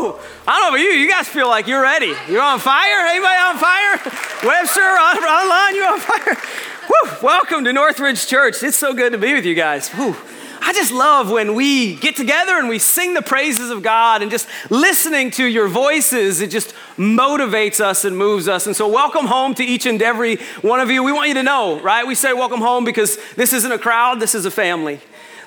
I don't know about you. You guys feel like you're ready. You're on fire? Anybody on fire? Webster on, online, you on fire? Woo! Welcome to Northridge Church. It's so good to be with you guys. Woo! I just love when we get together and we sing the praises of God and just listening to your voices, it just motivates us and moves us. And so, welcome home to each and every one of you. We want you to know, right? We say welcome home because this isn't a crowd, this is a family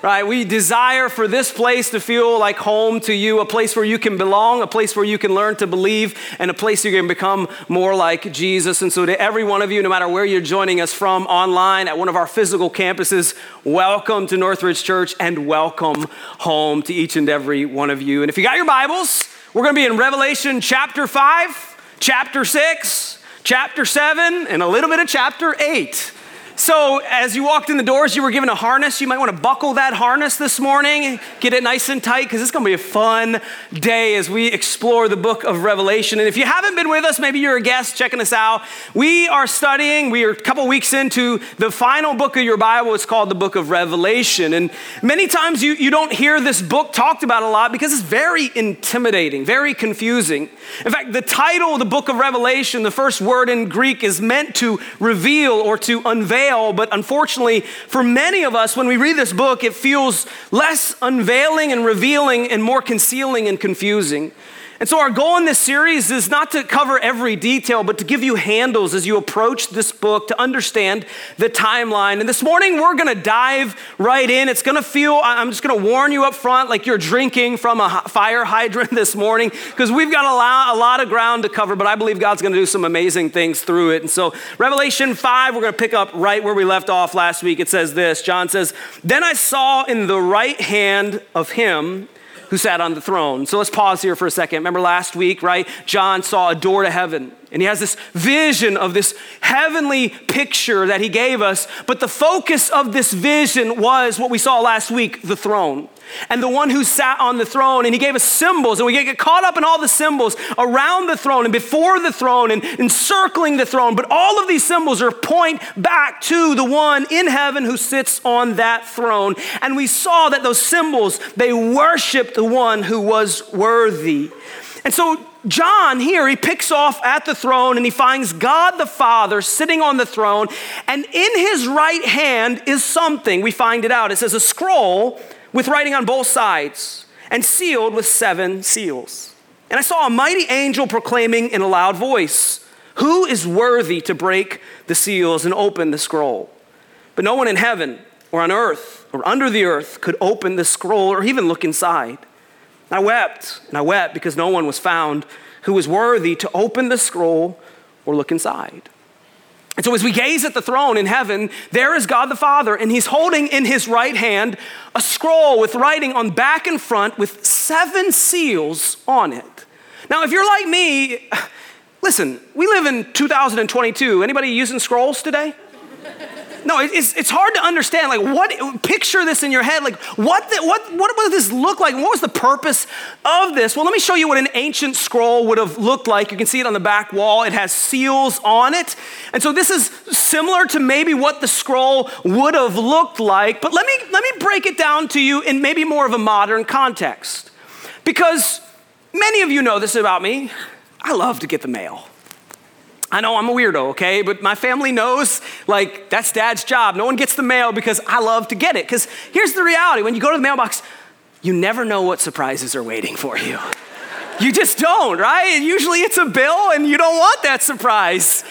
right? We desire for this place to feel like home to you, a place where you can belong, a place where you can learn to believe, and a place you can become more like Jesus. And so, to every one of you, no matter where you're joining us from, online, at one of our physical campuses, welcome to Northridge Church and welcome home to each and every one of you. And if you got your Bibles, we're going to be in Revelation chapter 5, chapter 6, chapter 7, and a little bit of chapter 8. So, as you walked in the doors, you were given a harness. You might want to buckle that harness this morning, get it nice and tight, because it's going to be a fun day as we explore the book of Revelation. And if you haven't been with us, maybe you're a guest checking us out. We are studying, we are a couple weeks into the final book of your Bible. It's called the book of Revelation. And many times you, you don't hear this book talked about a lot because it's very intimidating, very confusing. In fact, the title the book of Revelation, the first word in Greek, is meant to reveal or to unveil but unfortunately, for many of us, when we read this book, it feels less unveiling and revealing and more concealing and confusing. And so, our goal in this series is not to cover every detail, but to give you handles as you approach this book to understand the timeline. And this morning, we're going to dive right in. It's going to feel, I'm just going to warn you up front, like you're drinking from a fire hydrant this morning, because we've got a lot, a lot of ground to cover, but I believe God's going to do some amazing things through it. And so, Revelation 5, we're going to pick up right where we left off last week. It says this John says, Then I saw in the right hand of him, who sat on the throne. So let's pause here for a second. Remember last week, right? John saw a door to heaven. And he has this vision of this heavenly picture that he gave us. But the focus of this vision was what we saw last week the throne and the one who sat on the throne. And he gave us symbols, and we get caught up in all the symbols around the throne and before the throne and encircling the throne. But all of these symbols are point back to the one in heaven who sits on that throne. And we saw that those symbols, they worshiped the one who was worthy. And so John here, he picks off at the throne and he finds God the Father sitting on the throne. And in his right hand is something. We find it out. It says a scroll with writing on both sides and sealed with seven seals. And I saw a mighty angel proclaiming in a loud voice, Who is worthy to break the seals and open the scroll? But no one in heaven or on earth or under the earth could open the scroll or even look inside. I wept and I wept because no one was found who was worthy to open the scroll or look inside. And so, as we gaze at the throne in heaven, there is God the Father, and He's holding in His right hand a scroll with writing on back and front with seven seals on it. Now, if you're like me, listen, we live in 2022. Anybody using scrolls today? No, it's, it's hard to understand. Like, what, picture this in your head. Like, what, the, what, what would this look like? What was the purpose of this? Well, let me show you what an ancient scroll would have looked like. You can see it on the back wall. It has seals on it. And so this is similar to maybe what the scroll would have looked like. But let me, let me break it down to you in maybe more of a modern context. Because many of you know this about me. I love to get the mail. I know I'm a weirdo, okay? But my family knows, like, that's dad's job. No one gets the mail because I love to get it. Because here's the reality when you go to the mailbox, you never know what surprises are waiting for you. you just don't, right? usually it's a bill and you don't want that surprise.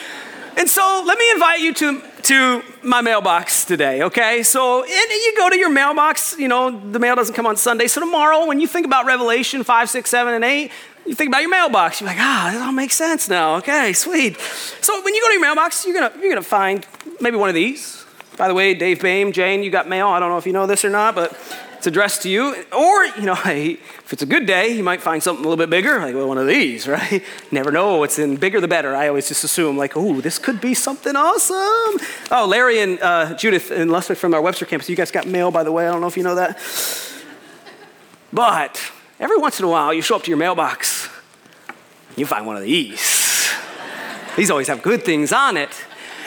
And so let me invite you to, to my mailbox today, okay? So you go to your mailbox, you know, the mail doesn't come on Sunday. So tomorrow, when you think about Revelation 5, 6, 7, and 8, you think about your mailbox. You're like, ah, this all makes sense now. Okay, sweet. So when you go to your mailbox, you're gonna you're gonna find maybe one of these. By the way, Dave Bame, Jane, you got mail. I don't know if you know this or not, but it's addressed to you. Or you know, if it's a good day, you might find something a little bit bigger, like well, one of these, right? Never know what's in. Bigger the better. I always just assume like, oh, this could be something awesome. Oh, Larry and uh, Judith and Lester from our Webster campus. You guys got mail, by the way. I don't know if you know that. But every once in a while, you show up to your mailbox, you find one of these. these always have good things on it.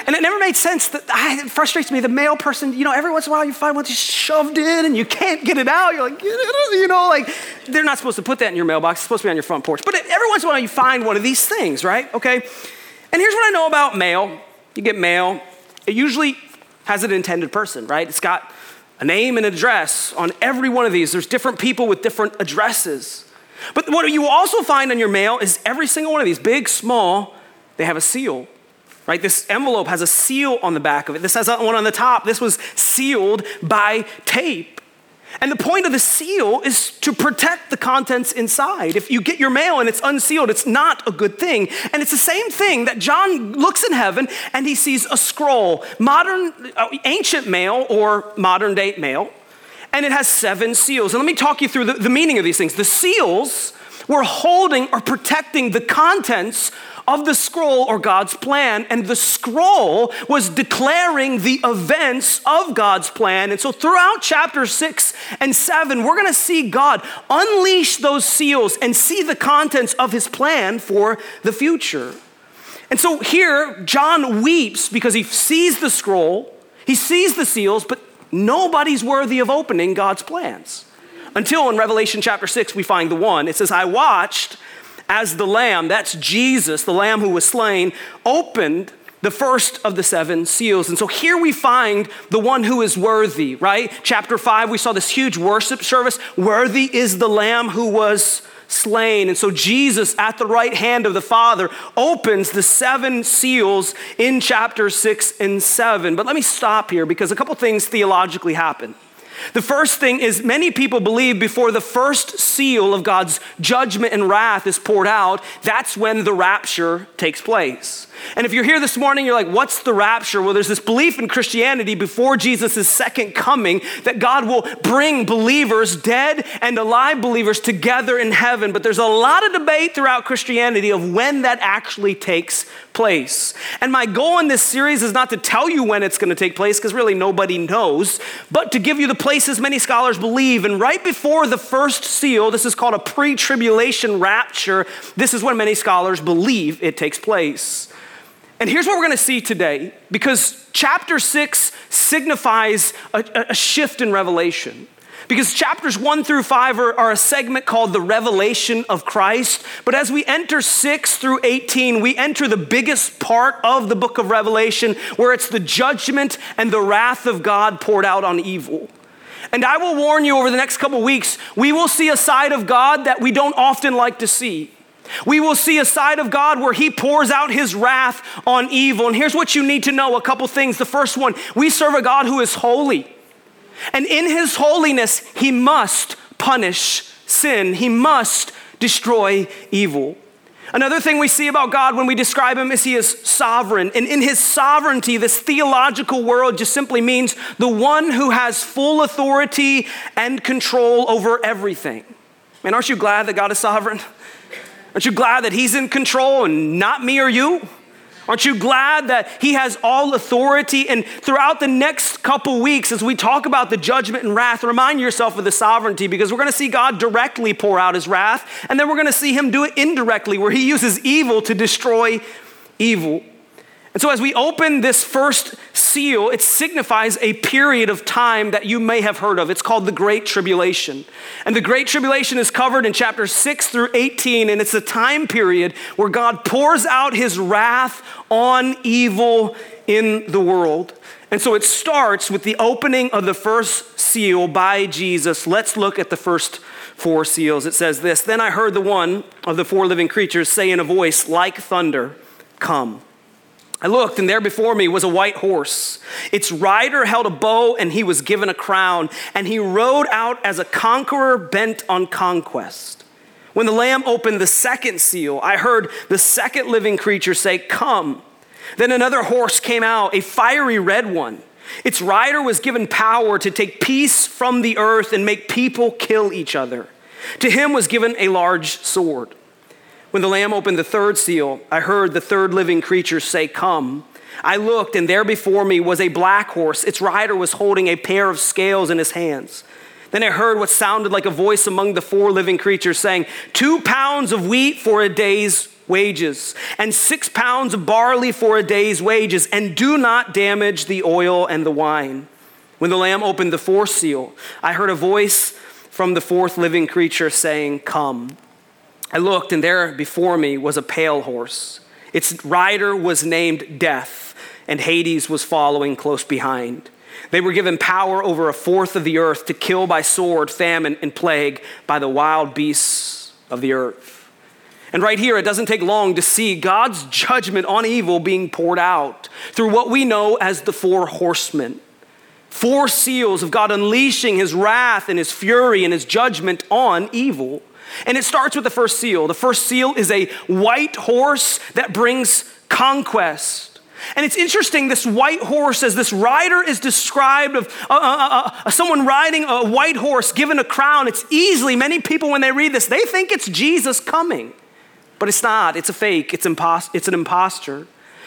And it never made sense that it frustrates me. The male person, you know, every once in a while you find one just shoved in and you can't get it out. You're like, you know, like they're not supposed to put that in your mailbox. It's supposed to be on your front porch. But every once in a while you find one of these things, right? Okay. And here's what I know about mail. You get mail. It usually has an intended person, right? It's got a name and address on every one of these. There's different people with different addresses. But what you also find on your mail is every single one of these, big, small, they have a seal right? This envelope has a seal on the back of it. This has one on the top. This was sealed by tape. And the point of the seal is to protect the contents inside. If you get your mail and it's unsealed, it's not a good thing. And it's the same thing that John looks in heaven and he sees a scroll, modern, uh, ancient mail or modern date mail, and it has seven seals. And let me talk you through the, the meaning of these things. The seals were holding or protecting the contents of the scroll or God's plan, and the scroll was declaring the events of God's plan. And so, throughout chapter six and seven, we're gonna see God unleash those seals and see the contents of his plan for the future. And so, here, John weeps because he sees the scroll, he sees the seals, but nobody's worthy of opening God's plans. Until in Revelation chapter 6, we find the one. It says, I watched as the Lamb, that's Jesus, the Lamb who was slain, opened the first of the seven seals. And so here we find the one who is worthy, right? Chapter five, we saw this huge worship service. Worthy is the Lamb who was slain. And so Jesus, at the right hand of the Father, opens the seven seals in chapter six and seven. But let me stop here because a couple things theologically happen. The first thing is many people believe before the first seal of God's judgment and wrath is poured out, that's when the rapture takes place. And if you're here this morning, you're like, what's the rapture? Well, there's this belief in Christianity before Jesus' second coming that God will bring believers, dead and alive believers, together in heaven. But there's a lot of debate throughout Christianity of when that actually takes place. And my goal in this series is not to tell you when it's going to take place, because really nobody knows, but to give you the places many scholars believe. And right before the first seal, this is called a pre tribulation rapture, this is when many scholars believe it takes place. And here's what we're going to see today because chapter six signifies a, a, shift in revelation. Because chapters one through five are, are, a segment called the revelation of Christ. But as we enter six through 18, we enter the biggest part of the book of Revelation where it's the judgment and the wrath of God poured out on evil. And I will warn you over the next couple weeks, we will see a side of God that we don't often like to see. We will see a side of God where He pours out His wrath on evil. And here's what you need to know a couple things. The first one we serve a God who is holy. And in His holiness, He must punish sin, He must destroy evil. Another thing we see about God when we describe Him is He is sovereign. And in His sovereignty, this theological world just simply means the one who has full authority and control over everything. Man, aren't you glad that God is sovereign? Aren't you glad that He's in control and not me or you? Aren't you glad that He has all authority? And throughout the next couple weeks, as we talk about the judgment and wrath, remind yourself of the sovereignty because we're going to see God directly pour out His wrath, and then we're going to see Him do it indirectly, where He uses evil to destroy evil. And so, as we open this first seal, it signifies a period of time that you may have heard of. It's called the Great Tribulation. And the Great Tribulation is covered in chapters 6 through 18, and it's a time period where God pours out his wrath on evil in the world. And so it starts with the opening of the first seal by Jesus. Let's look at the first four seals. It says this Then I heard the one of the four living creatures say in a voice like thunder, Come. I looked, and there before me was a white horse. Its rider held a bow, and he was given a crown, and he rode out as a conqueror bent on conquest. When the Lamb opened the second seal, I heard the second living creature say, Come. Then another horse came out, a fiery red one. Its rider was given power to take peace from the earth and make people kill each other. To him was given a large sword. When the Lamb opened the third seal, I heard the third living creature say, Come. I looked, and there before me was a black horse. Its rider was holding a pair of scales in his hands. Then I heard what sounded like a voice among the four living creatures saying, Two pounds of wheat for a day's wages, and six pounds of barley for a day's wages, and do not damage the oil and the wine. When the Lamb opened the fourth seal, I heard a voice from the fourth living creature saying, Come. I looked, and there before me was a pale horse. Its rider was named Death, and Hades was following close behind. They were given power over a fourth of the earth to kill by sword, famine, and plague by the wild beasts of the earth. And right here, it doesn't take long to see God's judgment on evil being poured out through what we know as the four horsemen. Four seals of God unleashing his wrath and his fury and his judgment on evil. And it starts with the first seal. The first seal is a white horse that brings conquest. And it's interesting, this white horse, as this rider is described of uh, uh, uh, uh, someone riding a white horse given a crown, it's easily, many people, when they read this, they think it's Jesus coming. But it's not, it's a fake, it's, impos- it's an impostor.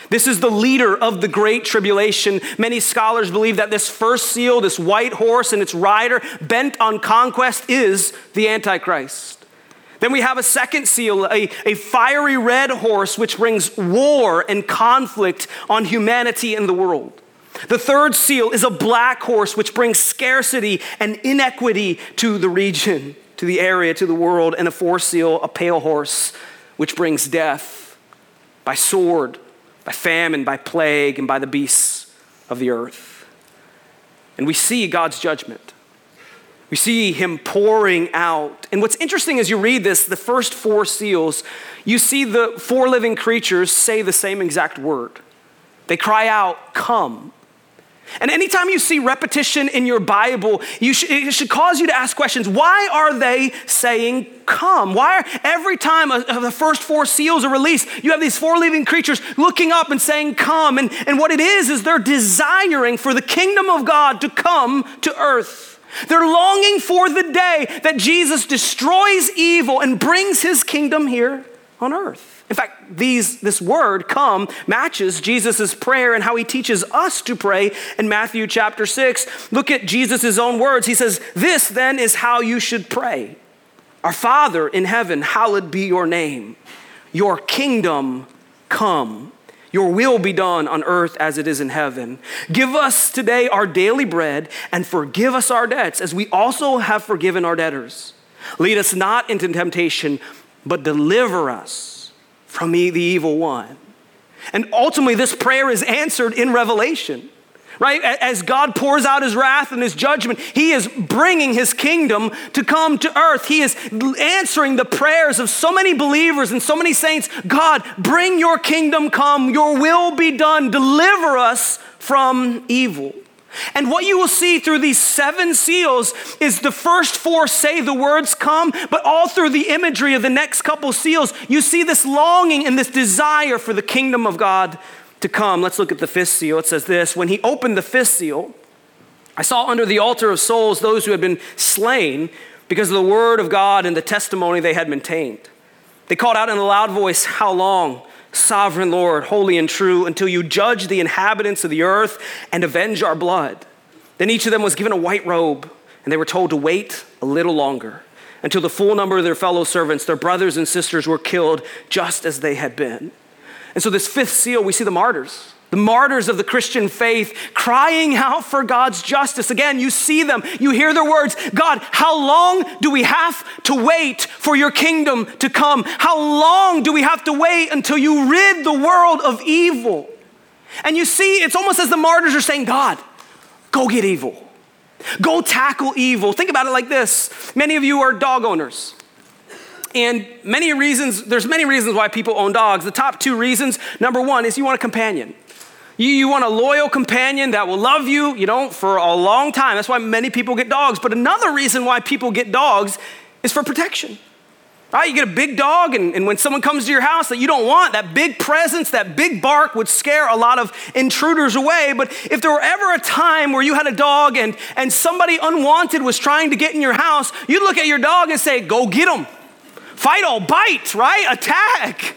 This is the leader of the Great Tribulation. Many scholars believe that this first seal, this white horse and its rider bent on conquest, is the Antichrist. Then we have a second seal, a, a fiery red horse, which brings war and conflict on humanity and the world. The third seal is a black horse, which brings scarcity and inequity to the region, to the area, to the world. And a fourth seal, a pale horse, which brings death by sword, by famine, by plague, and by the beasts of the earth. And we see God's judgment. We see him pouring out. And what's interesting as you read this, the first four seals, you see the four living creatures say the same exact word. They cry out, Come. And anytime you see repetition in your Bible, you should, it should cause you to ask questions. Why are they saying come? Why are, every time a, a, the first four seals are released, you have these four living creatures looking up and saying come? And, and what it is, is they're desiring for the kingdom of God to come to earth. They're longing for the day that Jesus destroys evil and brings his kingdom here on earth. In fact, these, this word, come, matches Jesus' prayer and how he teaches us to pray in Matthew chapter 6. Look at Jesus' own words. He says, This then is how you should pray Our Father in heaven, hallowed be your name. Your kingdom come. Your will be done on earth as it is in heaven. Give us today our daily bread and forgive us our debts as we also have forgiven our debtors. Lead us not into temptation, but deliver us from the evil one. And ultimately, this prayer is answered in Revelation right? As God pours out his wrath and his judgment, he is bringing his kingdom to come to earth. He is answering the prayers of so many believers and so many saints God, bring your kingdom come, your will be done, deliver us from evil. And what you will see through these seven seals is the first four say the words come, but all through the imagery of the next couple seals, you see this longing and this desire for the kingdom of God to come. Let's look at the fifth seal. It says this When he opened the fifth seal, I saw under the altar of souls those who had been slain because of the word of God and the testimony they had maintained. They called out in a loud voice, How long, sovereign Lord, holy and true, until you judge the inhabitants of the earth and avenge our blood? Then each of them was given a white robe, and they were told to wait a little longer until the full number of their fellow servants, their brothers and sisters, were killed just as they had been. And so, this fifth seal, we see the martyrs, the martyrs of the Christian faith crying out for God's justice. Again, you see them, you hear their words God, how long do we have to wait for your kingdom to come? How long do we have to wait until you rid the world of evil? And you see, it's almost as the martyrs are saying, God, go get evil. Go tackle evil. Think about it like this. Many of you are dog owners. And many reasons, there's many reasons why people own dogs. The top two reasons number one is you want a companion. You, you want a loyal companion that will love you, you know, for a long time. That's why many people get dogs. But another reason why people get dogs is for protection. Right? You get a big dog, and, and when someone comes to your house that you don't want, that big presence, that big bark would scare a lot of intruders away. But if there were ever a time where you had a dog and, and somebody unwanted was trying to get in your house, you'd look at your dog and say, Go get him. Fight all, bite, right? Attack.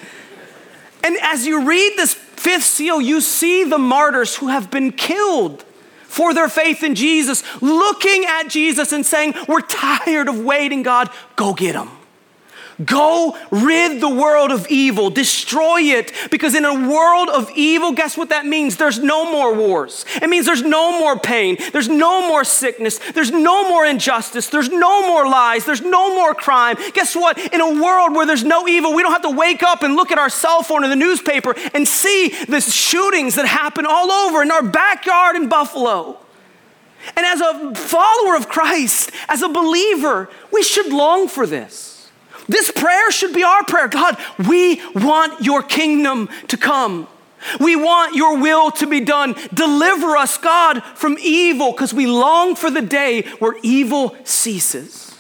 And as you read this fifth seal, you see the martyrs who have been killed for their faith in Jesus, looking at Jesus and saying, We're tired of waiting, God, go get them. Go rid the world of evil, destroy it, because in a world of evil, guess what that means? There's no more wars. It means there's no more pain, there's no more sickness, there's no more injustice, there's no more lies, there's no more crime. Guess what? In a world where there's no evil, we don't have to wake up and look at our cell phone or the newspaper and see the shootings that happen all over in our backyard in Buffalo. And as a follower of Christ, as a believer, we should long for this. This prayer should be our prayer. God, we want your kingdom to come. We want your will to be done. Deliver us, God, from evil because we long for the day where evil ceases.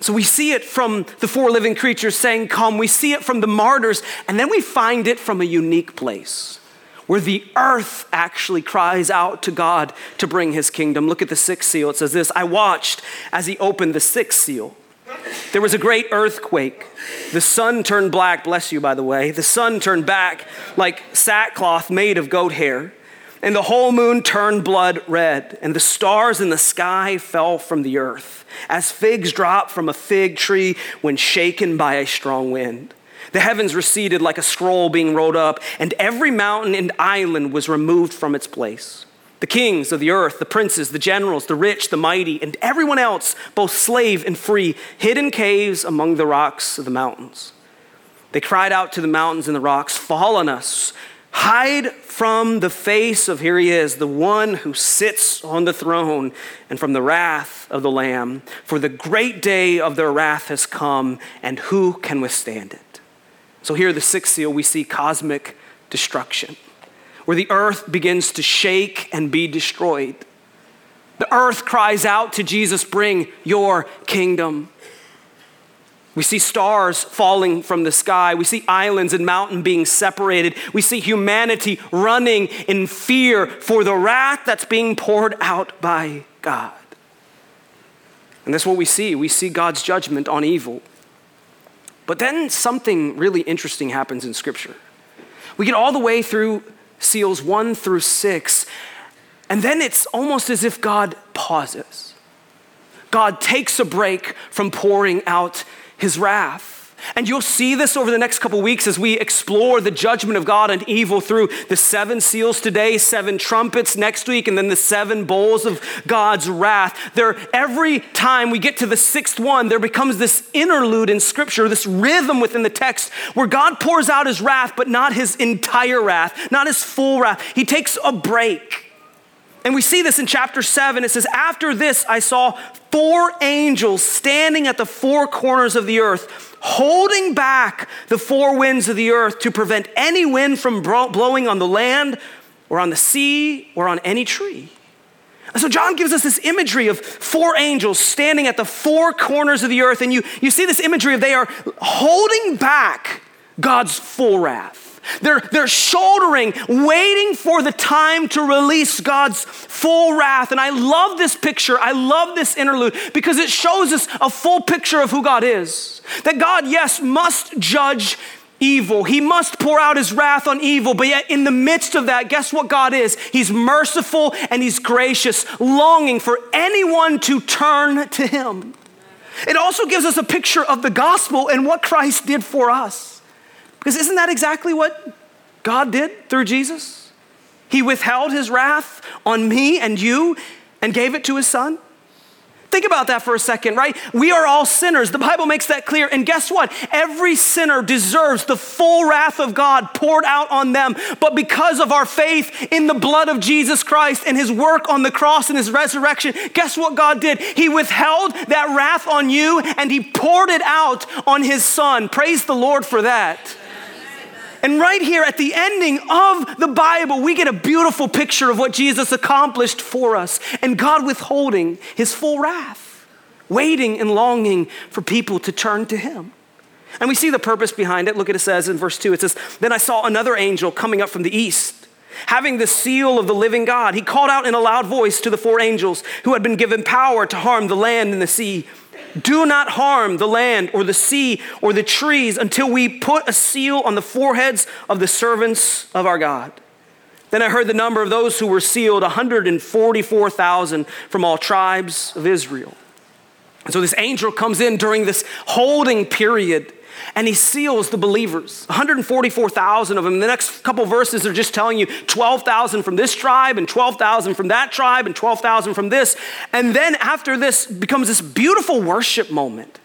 So we see it from the four living creatures saying, Come. We see it from the martyrs, and then we find it from a unique place where the earth actually cries out to God to bring his kingdom. Look at the sixth seal. It says this I watched as he opened the sixth seal. There was a great earthquake. The sun turned black, bless you, by the way. The sun turned back like sackcloth made of goat hair. And the whole moon turned blood red, and the stars in the sky fell from the earth, as figs drop from a fig tree when shaken by a strong wind. The heavens receded like a scroll being rolled up, and every mountain and island was removed from its place. The kings of the earth, the princes, the generals, the rich, the mighty, and everyone else, both slave and free, hid in caves among the rocks of the mountains. They cried out to the mountains and the rocks, Fall on us, hide from the face of, here he is, the one who sits on the throne, and from the wrath of the Lamb. For the great day of their wrath has come, and who can withstand it? So here, the sixth seal, we see cosmic destruction where the earth begins to shake and be destroyed. The earth cries out to Jesus, Bring your kingdom. We see stars falling from the sky. We see islands and mountains being separated. We see humanity running in fear for the wrath that's being poured out by God. And that's what we see. We see God's judgment on evil. But then something really interesting happens in Scripture. We get all the way through seals one through six. And then it's almost as if God pauses. God takes a break from pouring out his wrath. And you'll see this over the next couple weeks as we explore the judgment of God and evil through the seven seals today, seven trumpets next week, and then the seven bowls of God's wrath. There, every time we get to the sixth one, there becomes this interlude in Scripture, this rhythm within the text where God pours out his wrath, but not his entire wrath, not his full wrath. He takes a break. And we see this in chapter 7. It says, After this, I saw four angels standing at the four corners of the earth, holding back the four winds of the earth to prevent any wind from blowing on the land or on the sea or on any tree. And so John gives us this imagery of four angels standing at the four corners of the earth, and you, you see this imagery of they are holding back God's full wrath. They're, they're shouldering, waiting for the time to release God's full wrath. And I love this picture. I love this interlude because it shows us a full picture of who God is. That God, yes, must judge evil. He must pour out his wrath on evil. But yet, in the midst of that, guess what God is? He's merciful and he's gracious, longing for anyone to turn to him. It also gives us a picture of the gospel and what Christ did for us. Because isn't that exactly what God did through Jesus? He withheld his wrath on me and you and gave it to his son. Think about that for a second, right? We are all sinners. The Bible makes that clear. And guess what? Every sinner deserves the full wrath of God poured out on them. But because of our faith in the blood of Jesus Christ and his work on the cross and his resurrection, guess what God did? He withheld that wrath on you and he poured it out on his son. Praise the Lord for that. And right here at the ending of the Bible, we get a beautiful picture of what Jesus accomplished for us and God withholding his full wrath, waiting and longing for people to turn to him. And we see the purpose behind it. Look at it says in verse 2 it says, Then I saw another angel coming up from the east, having the seal of the living God. He called out in a loud voice to the four angels who had been given power to harm the land and the sea do not harm the land or the sea or the trees until we put a seal on the foreheads of the servants of our God. Then I heard the number of those who were sealed 144,000 from all tribes of Israel. And so this angel comes in during this holding period and he seals the believers 144,000 of them. The next couple verses are just telling you 12,000 from this tribe and 12,000 from that tribe and 12,000 from this. And then after this becomes this beautiful worship moment.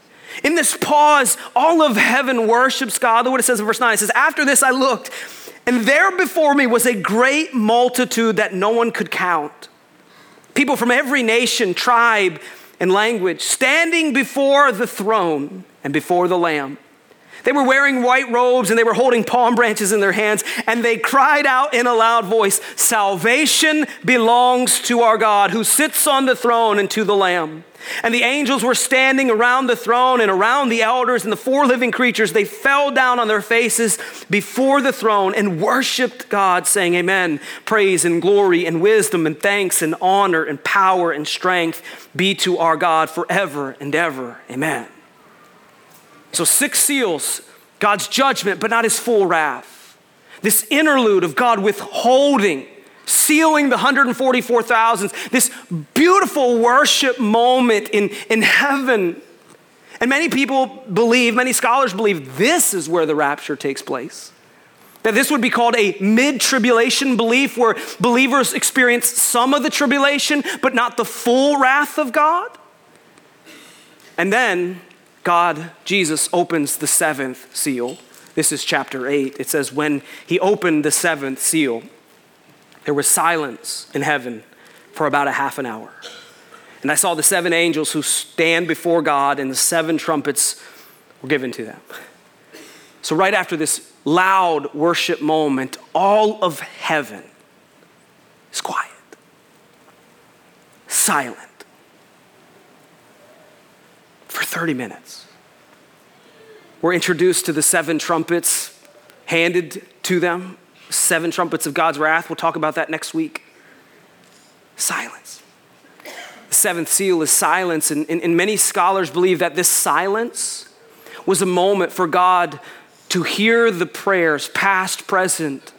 In this pause, all of heaven worships God. Look what it says in verse 9. It says, After this I looked, and there before me was a great multitude that no one could count. People from every nation, tribe, and language standing before the throne and before the Lamb. They were wearing white robes and they were holding palm branches in their hands, and they cried out in a loud voice Salvation belongs to our God who sits on the throne and to the Lamb. And the angels were standing around the throne and around the elders and the four living creatures. They fell down on their faces before the throne and worshiped God, saying, Amen. Praise and glory and wisdom and thanks and honor and power and strength be to our God forever and ever. Amen. So, six seals, God's judgment, but not his full wrath. This interlude of God withholding, sealing the 144,000, this beautiful worship moment in, in heaven. And many people believe, many scholars believe, this is where the rapture takes place. That this would be called a mid tribulation belief where believers experience some of the tribulation, but not the full wrath of God. And then God, Jesus, opens the seventh seal. This is chapter 8. It says, When he opened the seventh seal, there was silence in heaven for about a half an hour. And I saw the seven angels who stand before God, and the seven trumpets were given to them. So, right after this loud worship moment, all of heaven is quiet, silent for 30 minutes. We're introduced to the seven trumpets handed to them, seven trumpets of God's wrath. We'll talk about that next week. Silence. The seventh seal is silence, and, and, and many scholars believe that this silence was a moment for God to hear the prayers, past, present,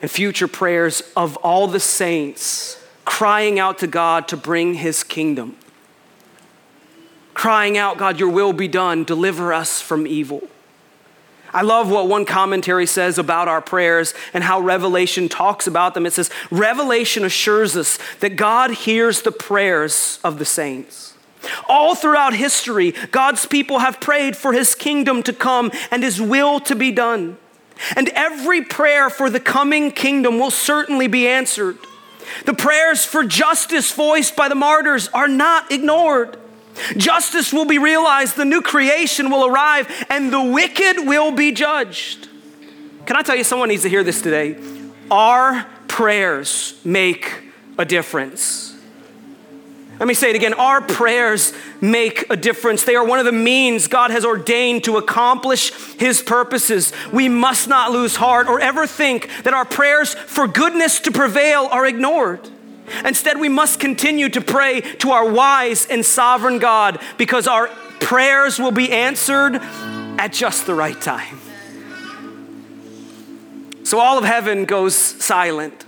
and future prayers of all the saints crying out to God to bring his kingdom crying out, God, your will be done, deliver us from evil. I love what one commentary says about our prayers and how Revelation talks about them. It says, Revelation assures us that God hears the prayers of the saints. All throughout history, God's people have prayed for his kingdom to come and his will to be done. And every prayer for the coming kingdom will certainly be answered. The prayers for justice voiced by the martyrs are not ignored. Justice will be realized, the new creation will arrive, and the wicked will be judged. Can I tell you, someone needs to hear this today? Our prayers make a difference. Let me say it again. Our prayers make a difference. They are one of the means God has ordained to accomplish His purposes. We must not lose heart or ever think that our prayers for goodness to prevail are ignored. Instead, we must continue to pray to our wise and sovereign God because our prayers will be answered at just the right time. So all of heaven goes silent.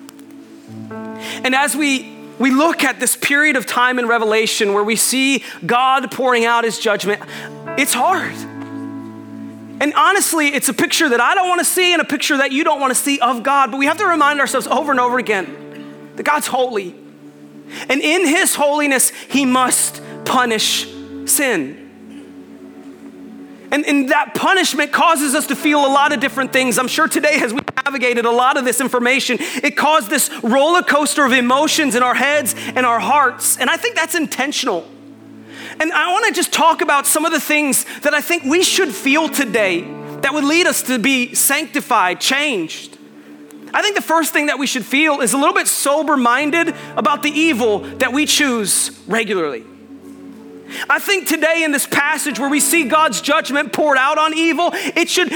And as we we look at this period of time in Revelation where we see God pouring out his judgment, it's hard. And honestly, it's a picture that I don't want to see and a picture that you don't want to see of God. But we have to remind ourselves over and over again that God's holy. And in his holiness, he must punish sin. And, and that punishment causes us to feel a lot of different things. I'm sure today, as we navigated a lot of this information, it caused this roller coaster of emotions in our heads and our hearts. And I think that's intentional. And I want to just talk about some of the things that I think we should feel today that would lead us to be sanctified, changed. I think the first thing that we should feel is a little bit sober minded about the evil that we choose regularly. I think today in this passage where we see God's judgment poured out on evil, it should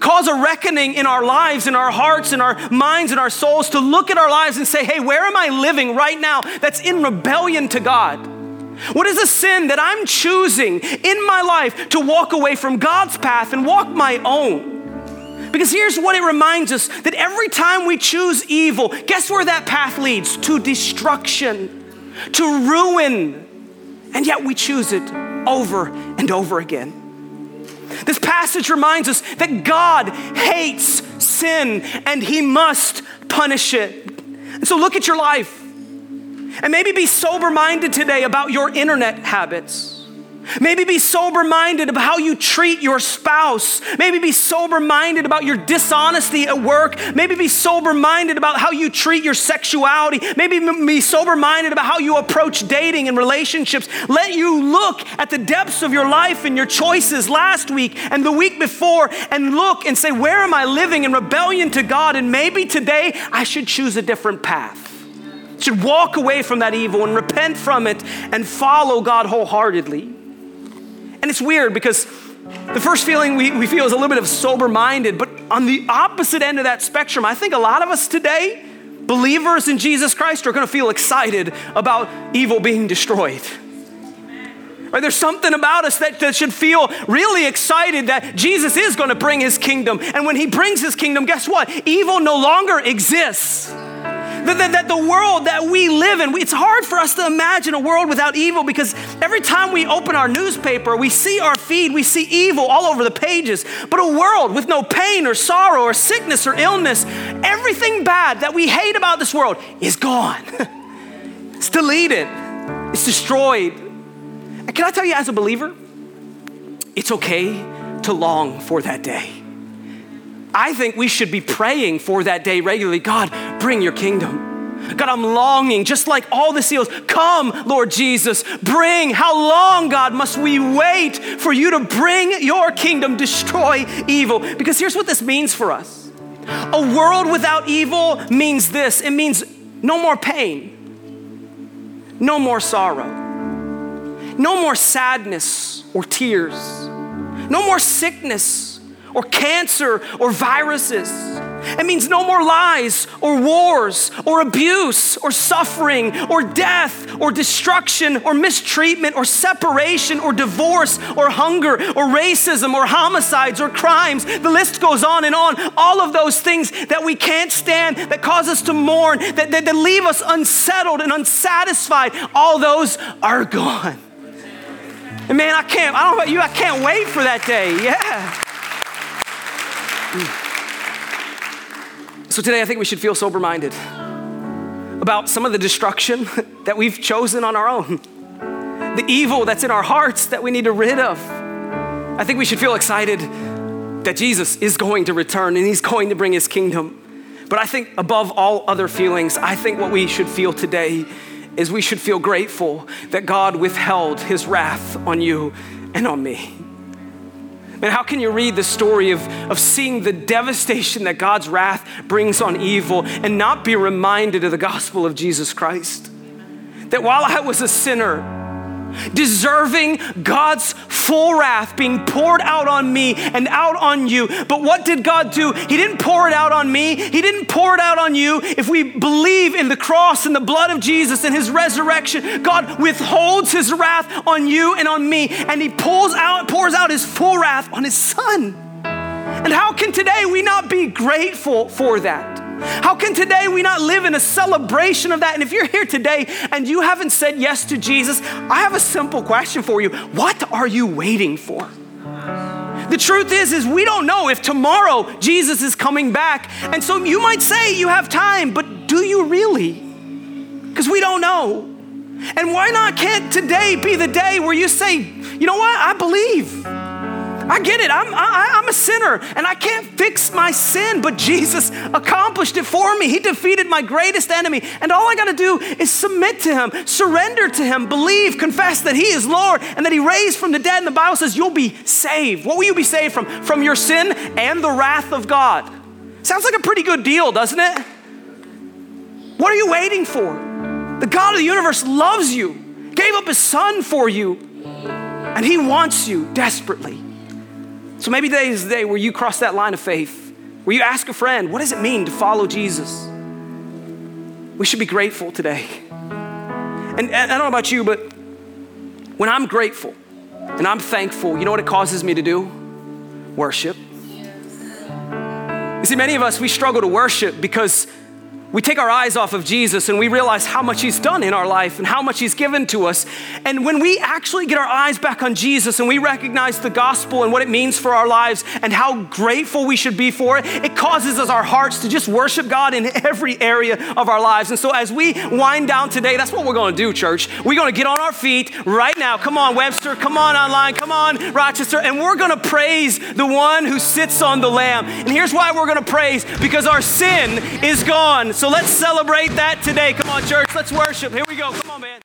cause a reckoning in our lives, in our hearts, in our minds, in our souls to look at our lives and say, hey, where am I living right now that's in rebellion to God? What is a sin that I'm choosing in my life to walk away from God's path and walk my own? Because here's what it reminds us that every time we choose evil, guess where that path leads? To destruction, to ruin. And yet we choose it over and over again. This passage reminds us that God hates sin and he must punish it. And so look at your life and maybe be sober minded today about your internet habits. Maybe be sober minded about how you treat your spouse. Maybe be sober minded about your dishonesty at work. Maybe be sober minded about how you treat your sexuality. Maybe be sober minded about how you approach dating and relationships. Let you look at the depths of your life and your choices last week and the week before and look and say, Where am I living in rebellion to God? And maybe today I should choose a different path. should walk away from that evil and repent from it and follow God wholeheartedly. It's weird because the first feeling we, we feel is a little bit of sober minded, but on the opposite end of that spectrum, I think a lot of us today, believers in Jesus Christ, are gonna feel excited about evil being destroyed. Right? There's something about us that, that should feel really excited that Jesus is going to bring his kingdom. And when he brings his kingdom, guess what? Evil no longer exists. That, that, that, the world that we live in, it's hard for us to imagine a world without evil because every time we open our newspaper, we see our feed, we see evil all over the pages. But a world with no pain or sorrow or sickness or illness, everything bad that we hate about this world is gone. it's deleted, it's destroyed. And can I tell you, as a believer, it's okay to long for that day. I think we should be praying for that day regularly. God, bring your kingdom. God, I'm longing, just like all the seals. Come, Lord Jesus, bring. How long, God, must we wait for you to bring your kingdom, destroy evil? Because here's what this means for us a world without evil means this it means no more pain, no more sorrow, no more sadness or tears, no more sickness or cancer or viruses. It means no more lies or wars or abuse or suffering or death or destruction or mistreatment or separation or divorce or hunger or racism or homicides or crimes. The list goes on and on. All of those things that we can't stand, that cause us to mourn, that, that, that leave us unsettled and unsatisfied, all those are gone. And man, I can't, I don't know about you, I can't wait for that day. Yeah. Mm. So today, I think we should feel sober minded about some of the destruction that we've chosen on our own, the evil that's in our hearts that we need to rid of. I think we should feel excited that Jesus is going to return and he's going to bring his kingdom. But I think above all other feelings, I think what we should feel today is we should feel grateful that God withheld his wrath on you and on me. And how can you read the story of, of seeing the devastation that God's wrath brings on evil and not be reminded of the gospel of Jesus Christ? That while I was a sinner, deserving God's full wrath being poured out on me and out on you. But what did God do? He didn't pour it out on me, He didn't pour it out on you. If we believe in the cross and the blood of Jesus and His resurrection, God withholds His wrath on you and on me, and He pulls out, pours out His full wrath on His Son. And how can today we not be grateful for that? How can today we not live in a celebration of that? And if you're here today and you haven't said yes to Jesus, I have a simple question for you. What are you waiting for? The truth is is we don't know if tomorrow Jesus is coming back. And so you might say you have time, but do you really? Cuz we don't know. And why not can't today be the day where you say, "You know what? I believe." I get it. I'm, I, am a sinner and I can't fix my sin, but Jesus accomplished it for me. He defeated my greatest enemy. And all I got to do is submit to Him, surrender to Him, believe, confess that He is Lord and that He raised from the dead. And the Bible says you'll be saved. What will you be saved from? From your sin and the wrath of God. Sounds like a pretty good deal, doesn't it? What are you waiting for? The God of the universe loves you, gave up His Son for you, and He wants you desperately. So maybe today is the day where you cross that line of faith, where you ask a friend, what does it mean to follow Jesus? We should be grateful today. And, and I don't know about you, but when I'm grateful and I'm thankful, you know what it causes me to do? Worship. You see, many of us, we struggle to worship because we take our eyes off of Jesus and we realize how much He's done in our life and how much He's given to us. And when we actually get our eyes back on Jesus and we recognize the gospel and what it means for our lives and how grateful we should be for it, it causes us our hearts to just worship God in every area of our lives. And so as we wind down today, that's what we're going to do, church. We're going to get on our feet right now. Come on, Webster. Come on, online. Come on, Rochester. And we're going to praise the one who sits on the Lamb. And here's why we're going to praise because our sin is gone. So let's celebrate that today. Come on, church, let's worship. Here we go. Come on, man.